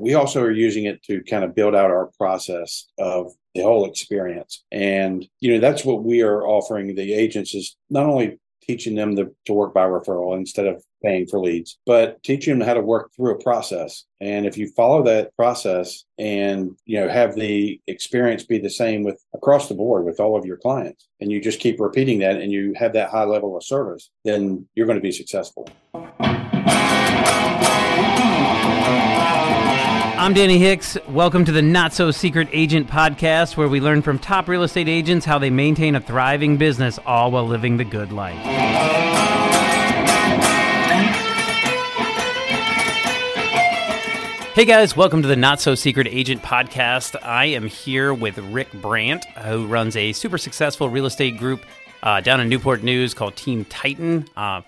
we also are using it to kind of build out our process of the whole experience. And, you know, that's what we are offering the agents is not only teaching them to, to work by referral instead of paying for leads, but teaching them how to work through a process. And if you follow that process and, you know, have the experience be the same with across the board with all of your clients, and you just keep repeating that and you have that high level of service, then you're going to be successful. I'm Danny Hicks. Welcome to the Not So Secret Agent podcast, where we learn from top real estate agents how they maintain a thriving business all while living the good life. Hey guys, welcome to the Not So Secret Agent podcast. I am here with Rick Brant, who runs a super successful real estate group uh, down in Newport News called Team Titan. Uh,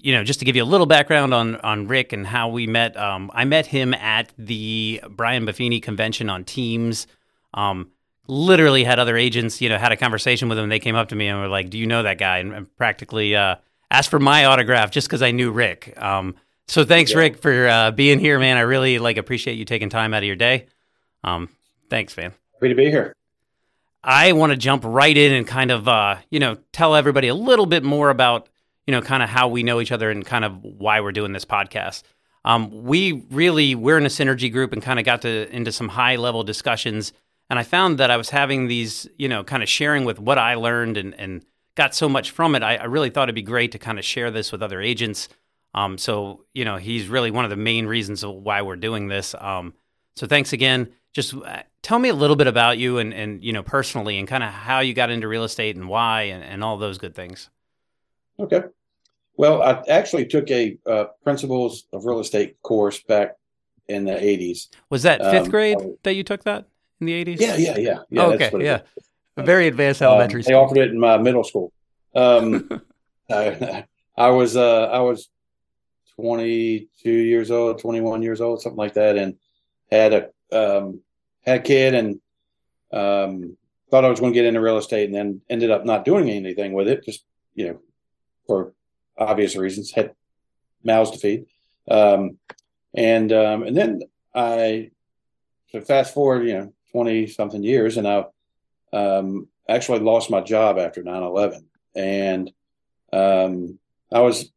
you know, just to give you a little background on on Rick and how we met. Um, I met him at the Brian Buffini convention on Teams. Um, literally had other agents, you know, had a conversation with him. They came up to me and were like, "Do you know that guy?" And, and practically uh, asked for my autograph just because I knew Rick. Um, so thanks, yeah. Rick, for uh, being here, man. I really like appreciate you taking time out of your day. Um, thanks, man. Happy to be here. I want to jump right in and kind of, uh, you know, tell everybody a little bit more about you know, kind of how we know each other and kind of why we're doing this podcast. Um, we really we're in a synergy group and kind of got to into some high level discussions. And I found that I was having these, you know, kind of sharing with what I learned and, and got so much from it. I, I really thought it'd be great to kind of share this with other agents. Um, so, you know, he's really one of the main reasons why we're doing this. Um, so thanks again. Just uh, tell me a little bit about you and, and you know, personally and kind of how you got into real estate and why and, and all those good things. Okay. Well, I actually took a uh, principles of real estate course back in the 80s. Was that fifth um, grade that you took that in the 80s? Yeah, yeah, yeah. yeah oh, okay, yeah. A very advanced elementary um, school. They offered it in my middle school. Um, I, I, was uh, I was 22 years old, 21 years old, something like that, and had a um, had a kid and um, thought I was going to get into real estate, and then ended up not doing anything with it, just you know, for obvious reasons, had mouths to feed. Um, and um, and then I so fast forward, you know, twenty something years, and I um, actually lost my job after 9-11. and um, I was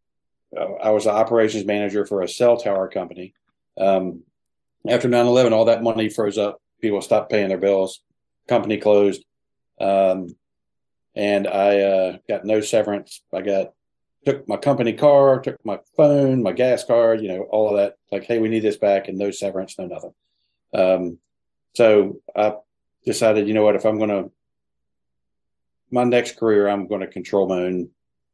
I was an operations manager for a cell tower company. Um, after 9-11, all that money froze up. People stopped paying their bills. Company closed, um, and I uh, got no severance. I got took my company car, took my phone, my gas card, you know, all of that. Like, hey, we need this back, and no severance, no nothing. Um, so I decided, you know what, if I'm going to my next career, I'm going to control my own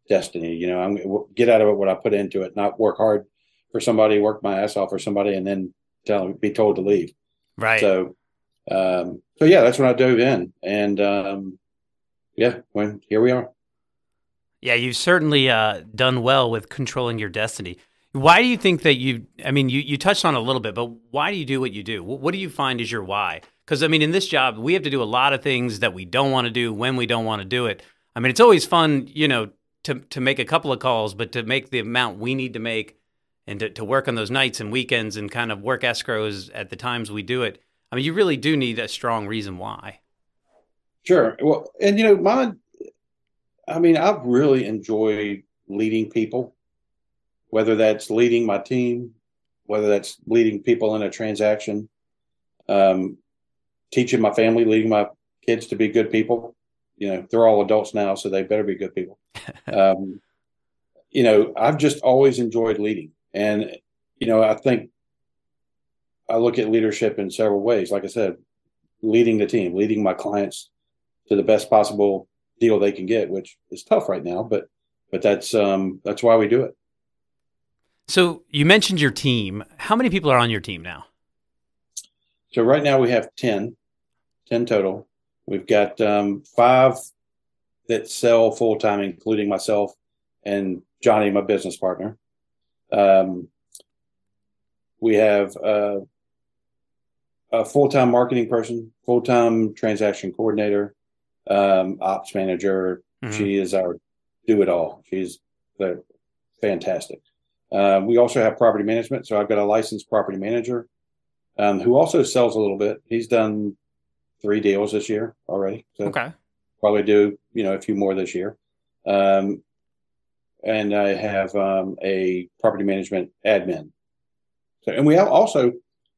destiny. You know, I'm get out of it what I put into it, not work hard for somebody, work my ass off for somebody, and then tell be told to leave. Right. So, um, so yeah, that's when I dove in, and um, yeah, when here we are. Yeah, you've certainly uh, done well with controlling your destiny. Why do you think that you? I mean, you you touched on a little bit, but why do you do what you do? What, what do you find is your why? Because I mean, in this job, we have to do a lot of things that we don't want to do when we don't want to do it. I mean, it's always fun, you know, to to make a couple of calls, but to make the amount we need to make and to, to work on those nights and weekends and kind of work escrows at the times we do it. I mean, you really do need a strong reason why. Sure. Well, and you know, mine I mean, I've really enjoyed leading people, whether that's leading my team, whether that's leading people in a transaction, um, teaching my family, leading my kids to be good people. You know, they're all adults now, so they better be good people. um, you know, I've just always enjoyed leading. And, you know, I think I look at leadership in several ways. Like I said, leading the team, leading my clients to the best possible deal they can get, which is tough right now, but but that's um, that's why we do it. So you mentioned your team. How many people are on your team now? So right now we have 10, 10 total. We've got um, five that sell full time, including myself and Johnny, my business partner. Um, we have uh, a full time marketing person, full time transaction coordinator, um, ops manager. Mm-hmm. She is our do it all. She's the fantastic. Uh, we also have property management. So I've got a licensed property manager. um, who also sells a little bit. He's done three deals this year already. So Okay. probably do you know a few more this year. Um, and I have um, a property management admin. So, and we also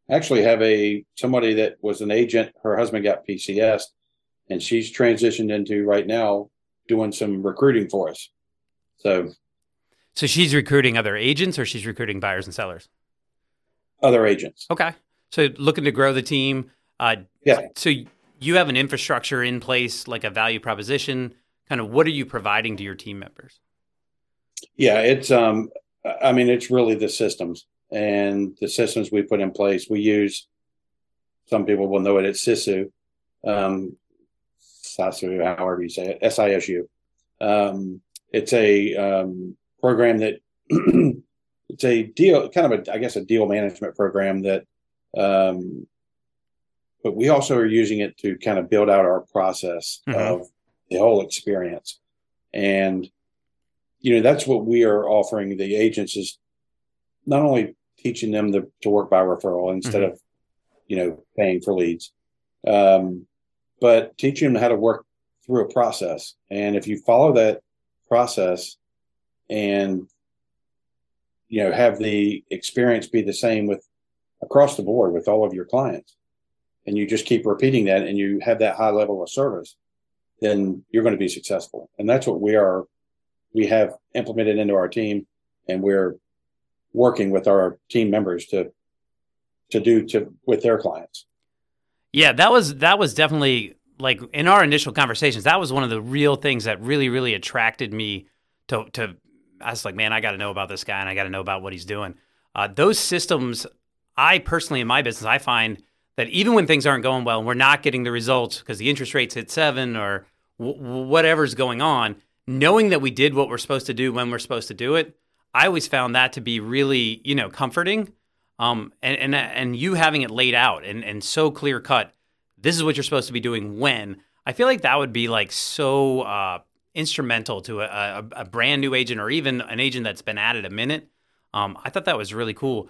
actually have a somebody that was an agent. Her husband got PCS, and she's transitioned into right now doing some recruiting for us. So So she's recruiting other agents or she's recruiting buyers and sellers? other agents. Okay. So looking to grow the team. Uh, Yeah. So you have an infrastructure in place, like a value proposition. Kind of what are you providing to your team members? Yeah, it's um I mean it's really the systems and the systems we put in place. We use some people will know it it's SISU. Um SISU, however you say it, SISU. Um it's a um program that it's a deal kind of a I guess a deal management program that um but we also are using it to kind of build out our process Mhm. of the whole experience. And you know that's what we are offering the agents is not only teaching them to, to work by referral instead of you know paying for leads um, but teaching them how to work through a process. And if you follow that process and you know have the experience be the same with across the board with all of your clients and you just keep repeating that and you have that high level of service then you're going to be successful. And that's what we are we have implemented into our team and we're working with our team members to to do to with their clients Yeah, that was that was definitely like in our initial conversations. That was one of the real things that really really attracted me to to. I was like, man, I got to know about this guy and I got to know about what he's doing. Uh, those systems, I personally in my business, I find that even when things aren't going well and we're not getting the results because the interest rates hit seven or w- whatever's going on, knowing that we did what we're supposed to do when we're supposed to do it, I always found that to be really you know comforting um, and and and you having it laid out and and so clear cut. This is what you're supposed to be doing when. I feel like that would be like so uh, instrumental to a, a, a brand new agent or even an agent that's been at it a minute. Um, I thought that was really cool.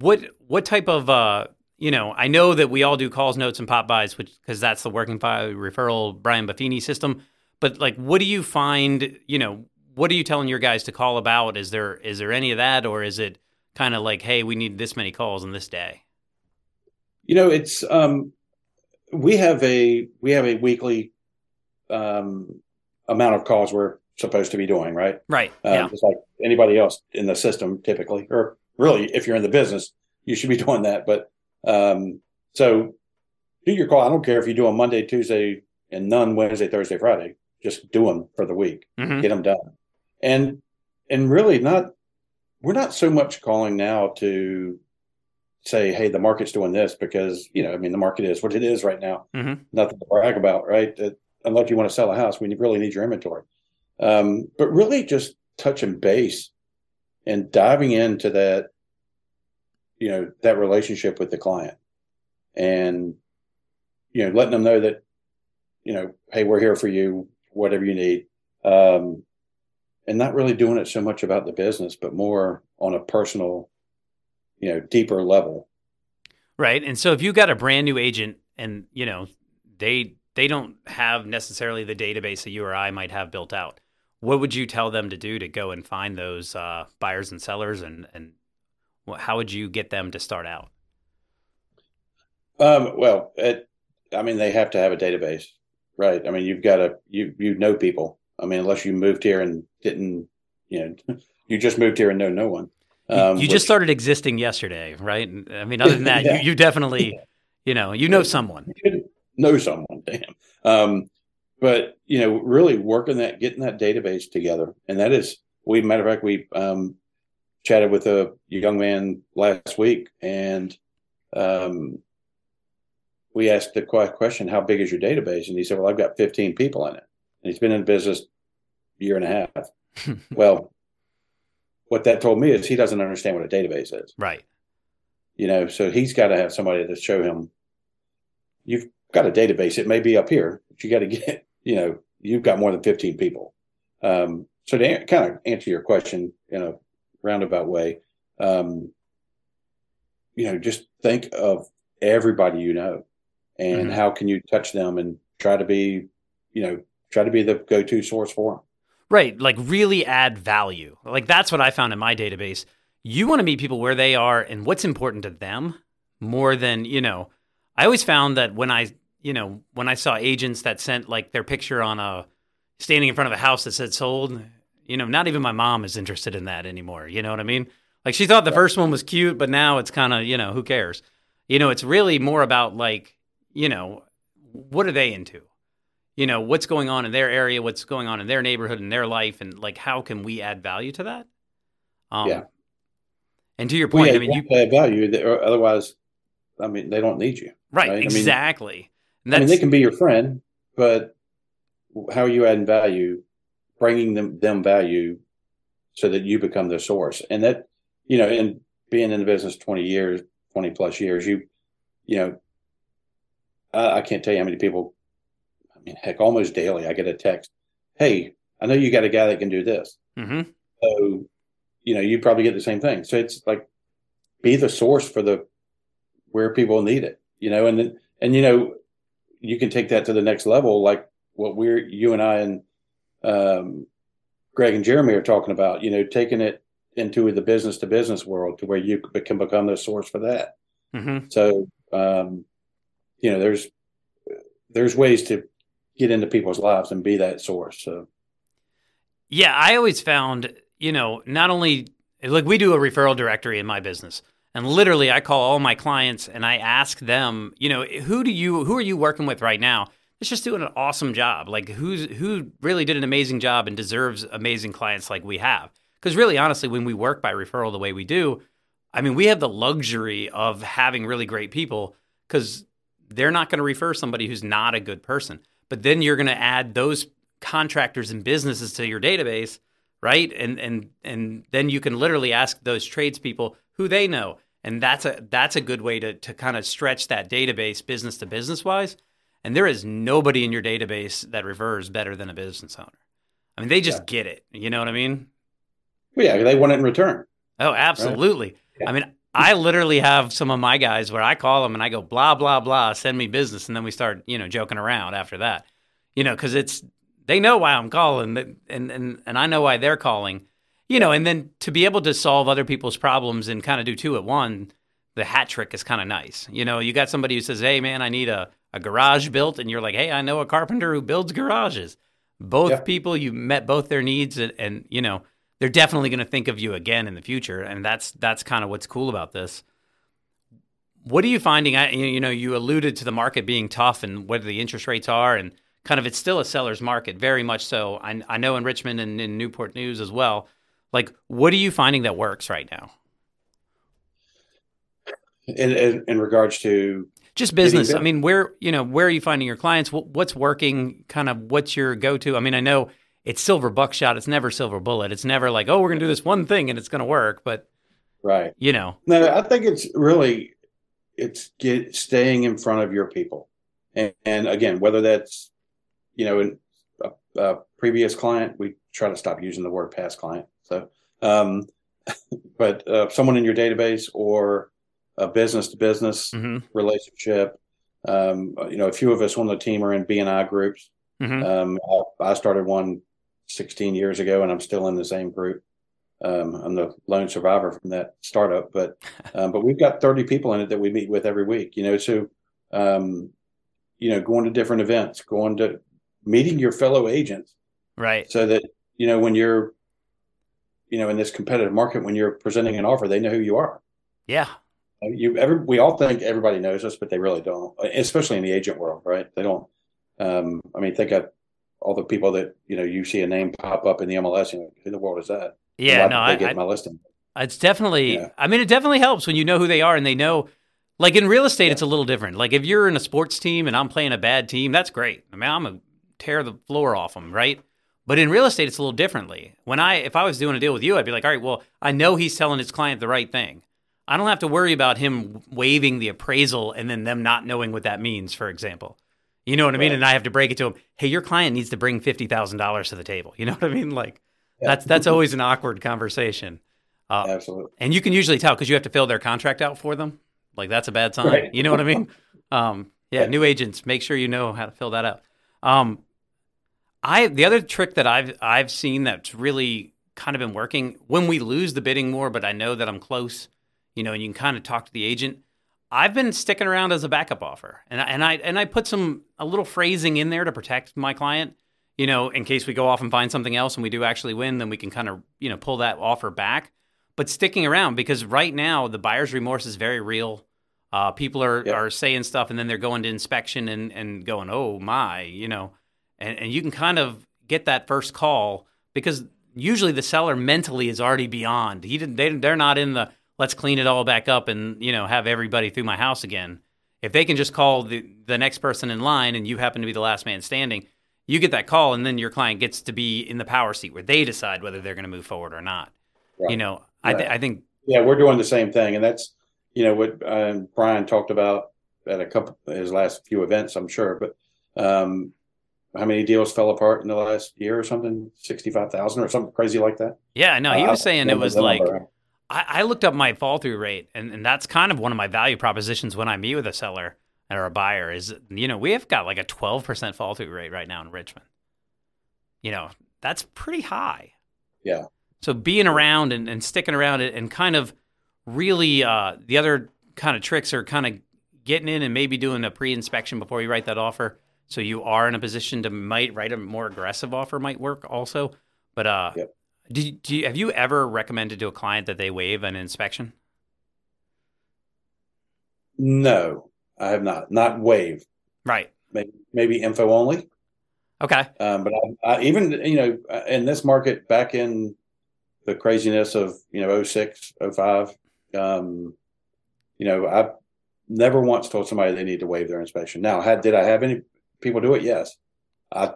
What what type of uh, you know? I know that we all do calls, notes, and pop buys, which because that's the working by referral Brian Buffini system. But like, what do you find? You know, what are you telling your guys to call about? Is there is there any of that, or is it kind of like, hey, we need this many calls on this day? you know it's um we have a we have a weekly um amount of calls we're supposed to be doing right Right. um, yeah. just like anybody else in the system typically or really if you're in the business you should be doing that but um so do your call i don't care if you do them monday tuesday and none wednesday thursday friday just do them for the week Mhm. get them done and and really not we're not so much calling now to say hey the market's doing this because you know i mean the market is what it is right now. Mhm. nothing to brag about right? That, unless you want to sell a house we really need your inventory. Um, but really just touching base and diving into that you know that relationship with the client and you know letting them know that you know hey we're here for you whatever you need. Um, and not really doing it so much about the business but more on a personal you know deeper level Right. And so if you got a brand new agent and, you know, they they don't have necessarily the database that you or I might have built out, what would you tell them to do to go and find those uh, buyers and sellers and and how would you get them to start out? Um, well, it, I mean, they have to have a database, right? I mean, you've got to you you know people. I mean, unless you moved here and didn't, you know, you just moved here and know no one. You, Um, you which- just started existing yesterday, right? I mean, other than that, Yeah. you, you definitely, you know, you know someone. know someone, damn. Um, but you know, really working that, getting that database together, and that is, we matter of fact, we um, chatted with a young man last week, and um, we asked the question, "How big is your database?" And he said, "Well, I've got 15 people in it, and he's been in business a year and a half." well, what that told me is he doesn't understand what a database is right. you know so he's got to have somebody to show him you've got a database it may be up here but you got to get you know you've got more than 15 people um, so to an- kind of answer your question in a roundabout way um, you know, just think of everybody you know and mm-hmm. how can you touch them and try to be, you know, try to be the go to source for them. Right. Like really add value. Like that's what I found in my database. You want to meet people where they are and what's important to them more than, you know, I always found that when I, you know, when I saw agents that sent like their picture on a standing in front of a house that said sold, you know, not even my mom is interested in that anymore. You know what I mean? Like she thought the first one was cute, but now it's kind of, you know, who cares? You know, it's really more about like, you know, what are they into? You know, what's going on in their area, what's going on in their neighborhood in their life, and like how can we add value to that? Um, yeah. And to your point, well, yeah, I mean, you, you add value. Otherwise, I mean, they don't need you. Right. right? Exactly. I mean, I mean, they can be your friend, but how are you adding value, bringing them them value, so that you become the source? And that, you know, in being in the business twenty years, twenty plus years, you, you know, I, I can't tell you how many people. Mean, heck, almost daily, I get a text. Hey, I know you got a guy that can do this. Mm-hmm. So, you know, you probably get the same thing. So it's like, be the source for the where people need it, you know, and then, and, you know, you can take that to the next level, like what we're, you and I and, um, Greg and Jeremy are talking about, you know, taking it into the business to business world to where you can become the source for that. Mm-hmm. So, um, you know, there's, there's ways to get into people's lives and be that source. So, yeah, I always found, you know, not only like we do a referral directory in my business, and literally, I call all my clients and I ask them, you know, who do you, who are you working with right now? It's just doing an awesome job. Like who's who really did an amazing job and deserves amazing clients like we have. Because really, honestly, when we work by referral the way we do, I mean, we have the luxury of having really great people because they're not going to refer somebody who's not a good person. But then you're going to add those contractors and businesses to your database, right? And and and then you can literally ask those tradespeople who they know and that's a that's a good way to to kind of stretch that database business to business wise and there is nobody in your database that refers better than a business owner i mean they just yeah. get it you know what i mean well, yeah they want it in return oh absolutely right? yeah. i mean i literally have some of my guys where i call them and i go blah blah blah send me business and then we start you know joking around after that you know because it's they know why i'm calling and and and i know why they're calling you know, and then to be able to solve other people's problems and kind of do two at one, the hat trick is kind of nice. You know, you got somebody who says, "Hey, man, I need a a garage built," and you're like, "Hey, I know a carpenter who builds garages." Both yeah. people, you met both their needs, and, and you know, they're definitely going to think of you again in the future, and that's that's kind of what's cool about this. What are you finding? I, you know, you alluded to the market being tough and what the interest rates are, and kind of it's still a seller's market, very much so. I, I know in Richmond and in Newport News as well like, what are you finding that works right now? In, in, in regards to just business. I mean, where you know where are you finding your clients? What's working? Kind of what's your go to? I mean, I know it's silver buckshot. It's never silver bullet. It's never like, oh, we're gonna do this one thing and it's gonna work. But right, you know. No, I think it's really it's get staying in front of your people, and, and again, whether that's you know, in a, a previous client, we try to stop using the word past client. So, um, but uh, someone in your database or a business to business relationship. Um, you know, a few of us on the team are in BNI groups. Mm-hmm. Um, I, started one 16 years ago, and I'm still in the same group. Um, I'm the lone survivor from that startup, but um, but we've got 30 people in it that we meet with every week. You know, so um, you know, going to different events, going to meeting your fellow agents, right? So that you know when you're you know in this competitive market when you're presenting an offer they know who you are yeah you ever we all think everybody knows us but they really don't especially in the agent world right they don't um i mean think of all the people that you know you see a name pop up in the mls you know who the world is that yeah no i get I, my listing it's definitely yeah. i mean it definitely helps when you know who they are and they know like in real estate yeah. it's a little different like if you're in a sports team and i'm playing a bad team that's great i mean i'm gonna tear the floor off them right but in real estate, it's a little differently. When I, if I was doing a deal with you, I'd be like, all right, well, I know he's telling his client the right thing. I don't have to worry about him waiving the appraisal and then them not knowing what that means, for example. You know what I mean? And I have to break it to him. Hey, your client needs to bring fifty thousand dollars to the table. You know what I mean? Like yeah. that's that's always an awkward conversation. Uh, Absolutely. And you can usually tell because you have to fill their contract out for them. Like that's a bad sign. Right. You know what I mean? Um, yeah, Yeah. new agents, make sure you know how to fill that out. Um, I the other trick that I've I've seen that's really kind of been working when we lose the bidding war, but I know that I'm close, you know, and you can kind of talk to the agent. I've been sticking around as a backup offer, and I, and I and I put some a little phrasing in there to protect my client, you know, in case we go off and find something else and we do actually win, then we can kind of you know pull that offer back. But sticking around because right now the buyer's remorse is very real. Uh, people are, Yep. are saying stuff and then they're going to inspection and, and going, oh my, you know, and, and you can kind of get that first call because usually the seller mentally is already beyond. He didn't, they, they're not in the let's clean it all back up and you know have everybody through my house again. If they can just call the the next person in line and you happen to be the last man standing, you get that call and then your client gets to be in the power seat where they decide whether they're going to move forward or not. Right. You know, I, th- I think Yeah, we're doing the same thing, and that's you know what um, Brian talked about at a couple his last few events, I'm sure. But um, how many deals fell apart in the last year or something? Sixty five thousand or something crazy like that. yeah, no, he Uh, was saying it was like number. I, I looked up my fall through rate, and, and that's kind of one of my value propositions when I meet with a seller or a buyer. Is you know we have got like a twelve percent fall through rate right now in Richmond. You know that's pretty high. Yeah. So being around and, and sticking around it and kind of really uh, the other kind of tricks are kind of getting in and maybe doing a pre-inspection before you write that offer. So you are in a position to might write a more aggressive offer might work also. But uh, Yep. Do you, do you, have you ever recommended to a client that they waive an inspection? No, I have not. Not wave. Right. Maybe, maybe info only. Okay. Um, but I, I even you know in this market back in the craziness of you know 06, 05, um, you know I've never once told somebody they need to waive their inspection. Now, had did I have any people do it? Yes, I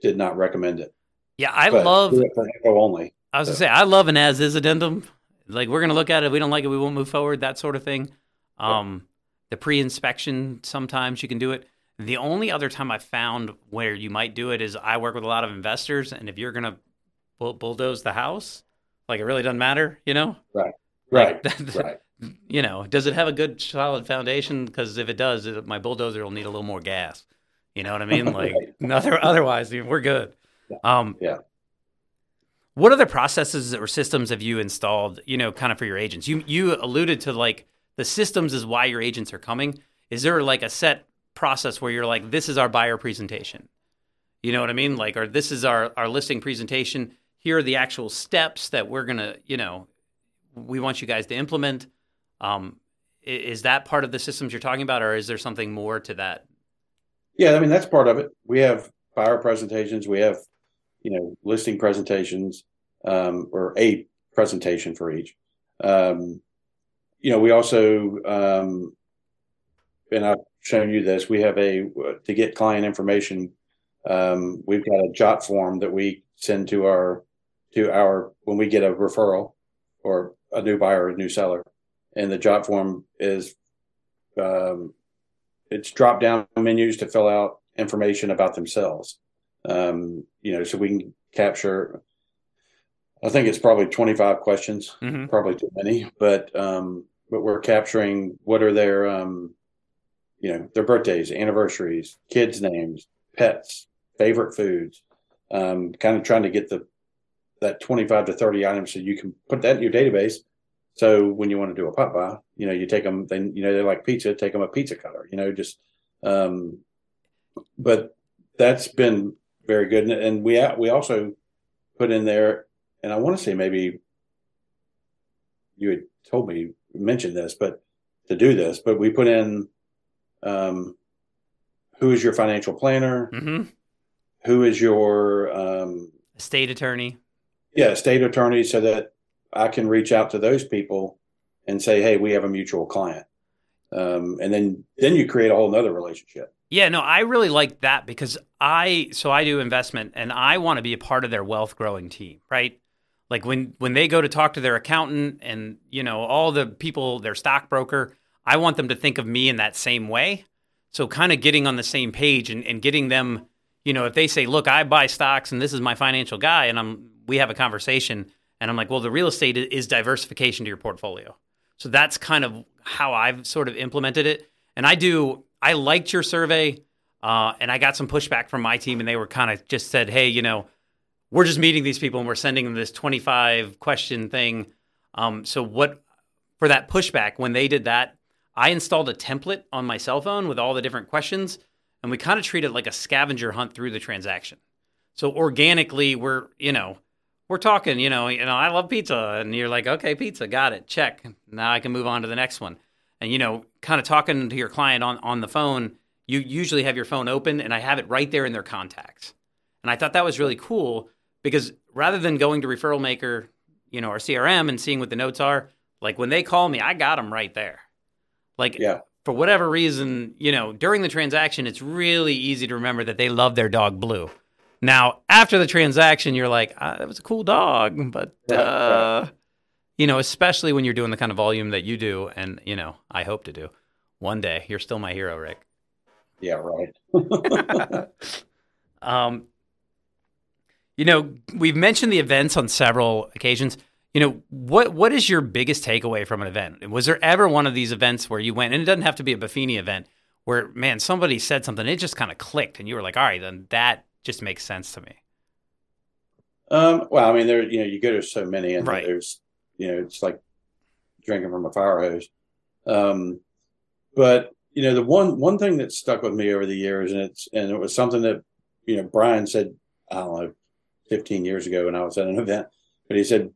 did not recommend it. Yeah, I But love. do it for info only. I was gonna say I love an as is addendum. Like we're gonna look at it. If we don't like it, we won't move forward. That sort of thing. Um, the pre-inspection sometimes you can do it. The only other time I found where you might do it is I work with a lot of investors, and if you're gonna bull- bulldoze the house, like it really doesn't matter, you know. Right, Like, right. You know, does it have a good solid foundation? Because if it does, it, my bulldozer will need a little more gas. You know what I mean? Like, Right. other, otherwise, we're good. Um, Yeah. What other processes or systems have you installed? You know, kind of for your agents. You you alluded to like the systems is why your agents are coming. Is there like a set process where you're like, this is our buyer presentation? You know what I mean? Like, or this is our our listing presentation. Here are the actual steps that we're gonna, you know, we want you guys to implement. Um, is that part of the systems you're talking about, or is there something more to that? Yeah, I mean that's part of it. We have buyer presentations. We have, you know, listing presentations, um, or a presentation for each. Um, you know, we also, um, and I've shown you this. We have a to get client information. Um, we've got a JotForm that we send to our to our when we get a referral or a new buyer, or a new seller, and the JotForm is um, it's drop down menus to fill out information about themselves. Um, you know, so we can capture. I think it's probably 25 questions, Mm-hmm. probably too many, but um, but we're capturing what are their um, you know their birthdays, anniversaries, kids' names, pets, favorite foods. Um, kind of trying to get the that 25 to 30 items so you can put that in your database. So when you want to do a pop by, you know, you take them, then, you know, they like pizza, take them a pizza cutter, you know, just, um, but that's been very good. And, and we, we also put in there, and I want to say maybe you had told me, mentioned this, but to do this, but we put in, um, who is your financial planner? Mm-hmm. Who is your, um, State attorney. yeah, state attorney so that I can reach out to those people and say, hey, we have a mutual client. Um, and then then you create a whole nother relationship. Yeah, no, I really like that because I so I do investment and I want to be a part of their wealth growing team, right? Like when when they go to talk to their accountant and you know all the people, their stockbroker, I want them to think of me in that same way. So kind of getting on the same page and, and getting them, you know, if they say, look, I buy stocks and this is my financial guy, and I'm we have a conversation and I'm like, well, the real estate is diversification to your portfolio. So that's kind of how I've sort of implemented it. And I do. I liked your survey, uh, and I got some pushback from my team, and they were kind of just said, "Hey, you know, we're just meeting these people, and we're sending them this 25 question thing." Um, so what for that pushback when they did that, I installed a template on my cell phone with all the different questions, and we kind of treated it like a scavenger hunt through the transaction. So organically, we're you know we're talking, you know, you know, I love pizza, and you're like, okay, pizza, got it, check. Now I can move on to the next one. And you know, kind of talking to your client on on the phone, you usually have your phone open, and I have it right there in their contacts. And I thought that was really cool because rather than going to referral maker, you know, or CRM and seeing what the notes are, like when they call me, I got them right there. Like, Yeah. for whatever reason, you know, during the transaction, it's really easy to remember that they love their dog Blue. Now, after the transaction, you're like, ah, that was a cool dog, but Right, uh, you know, especially when you're doing the kind of volume that you do, and you know, I hope to do one day. You're still my hero, Rick. Yeah, right. Um, you know, we've mentioned the events on several occasions. You know, what what is your biggest takeaway from an event? Was there ever one of these events where you went, and it doesn't have to be a Buffini event, where man, somebody said something, it just kind of clicked, and you were like, all right, then that just makes sense to me. Um, well, I mean, there, you know, you go to so many, and Right. there's, you know, it's like drinking from a fire hose. Um, but you know, the one one thing that stuck with me over the years, and it's and it was something that you know Brian said, I don't know, 15 years ago when I was at an event, but he said,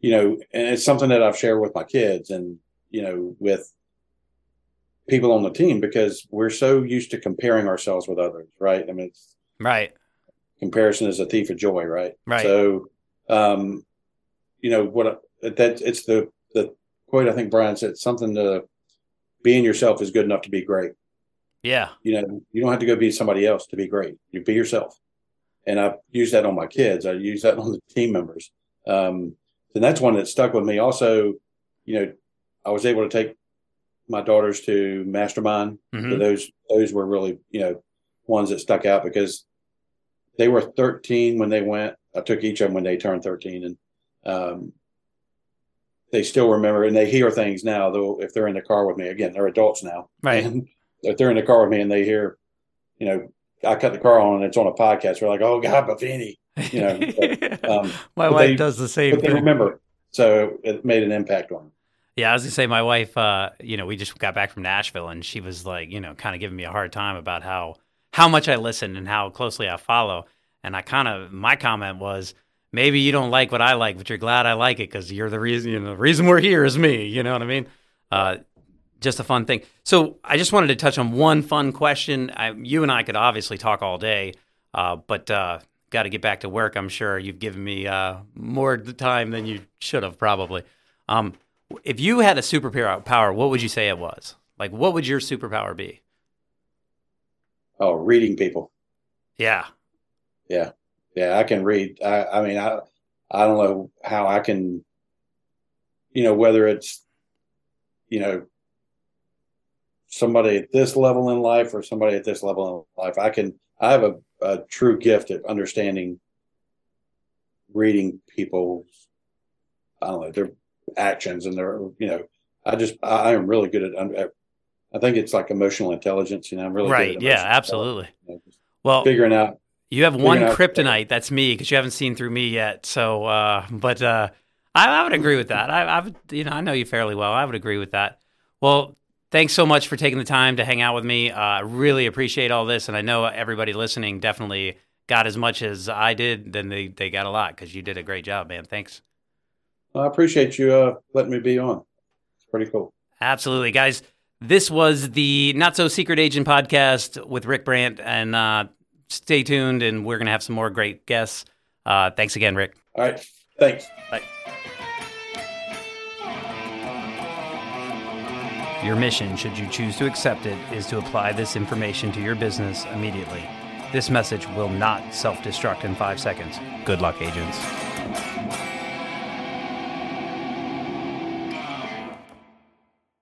you know, and it's something that I've shared with my kids, and you know, with people on the team because we're so used to comparing ourselves with others, right? I mean, it's Right. comparison is a thief of joy, right? Right. So, um, you know what? That it's the the quote I think Brian said something to being yourself is good enough to be great. Yeah. You know, you don't have to go be somebody else to be great. You be yourself. And I've used that on my kids. I use that on the team members. Um, and that's one that stuck with me. Also, you know, I was able to take my daughters to mastermind Mhm. so those those were really you know ones that stuck out because they were 13 when they went. I took each of them when they turned 13, and um, they still remember and they hear things now. Though if they're in the car with me, again, they're adults now. Right. And if they're in the car with me and they hear, you know, I cut the car on and it's on a podcast, we're like, "Oh God, Buffini," you know. but, um, my wife they- does the same but they remember, so it made an impact on them. Yeah, I was gonna say my wife. Uh, you know, we just got back from Nashville, and she was like, you know, kind of giving me a hard time about how how much I listen and how closely I follow. And I kind of my comment was, maybe you don't like what I like, but you're glad I like it because you're the reason. You know, the reason we're here is me. You know what I mean? Uh, just a fun thing. So I just wanted to touch on one fun question. I, you and I could obviously talk all day, uh, but uh, got to get back to work. I'm sure you've given me uh, more time than you should have probably. Um, if you had a superpower, power, what would you say it was? Like, what would your superpower be? Oh, reading people. Yeah, Yeah, yeah, I can read. I, I mean, I, I don't know how I can, you know, whether it's, you know, somebody at this level in life or somebody at this level in life. I can. I have a, a true gift at understanding, reading people's, I don't know, their actions and their, you know, I just I, am really good at. under- I think it's like emotional intelligence. You know, I'm really right. Good at Yeah, absolutely. you know, Well, figuring out you have one figuring out- kryptonite. That's me because you haven't seen through me yet. So, uh, but uh, I, I would agree with that. I, I would, you know, I know you fairly well. I would agree with that. Well, thanks so much for taking the time to hang out with me. Uh, I really appreciate all this, and I know everybody listening definitely got as much as I did. Then they they got a lot because you did a great job, man. Thanks. I appreciate you uh, letting me be on. It's pretty cool. Absolutely, guys. This was the Not So Secret Agent podcast with Rick Brant, and uh, stay tuned, and we're gonna have some more great guests. Uh, thanks again, Rick. All right. Thanks. Bye. Your mission, should you choose to accept it, is to apply this information to your business immediately. This message will not self destruct in five seconds. Good luck, agents.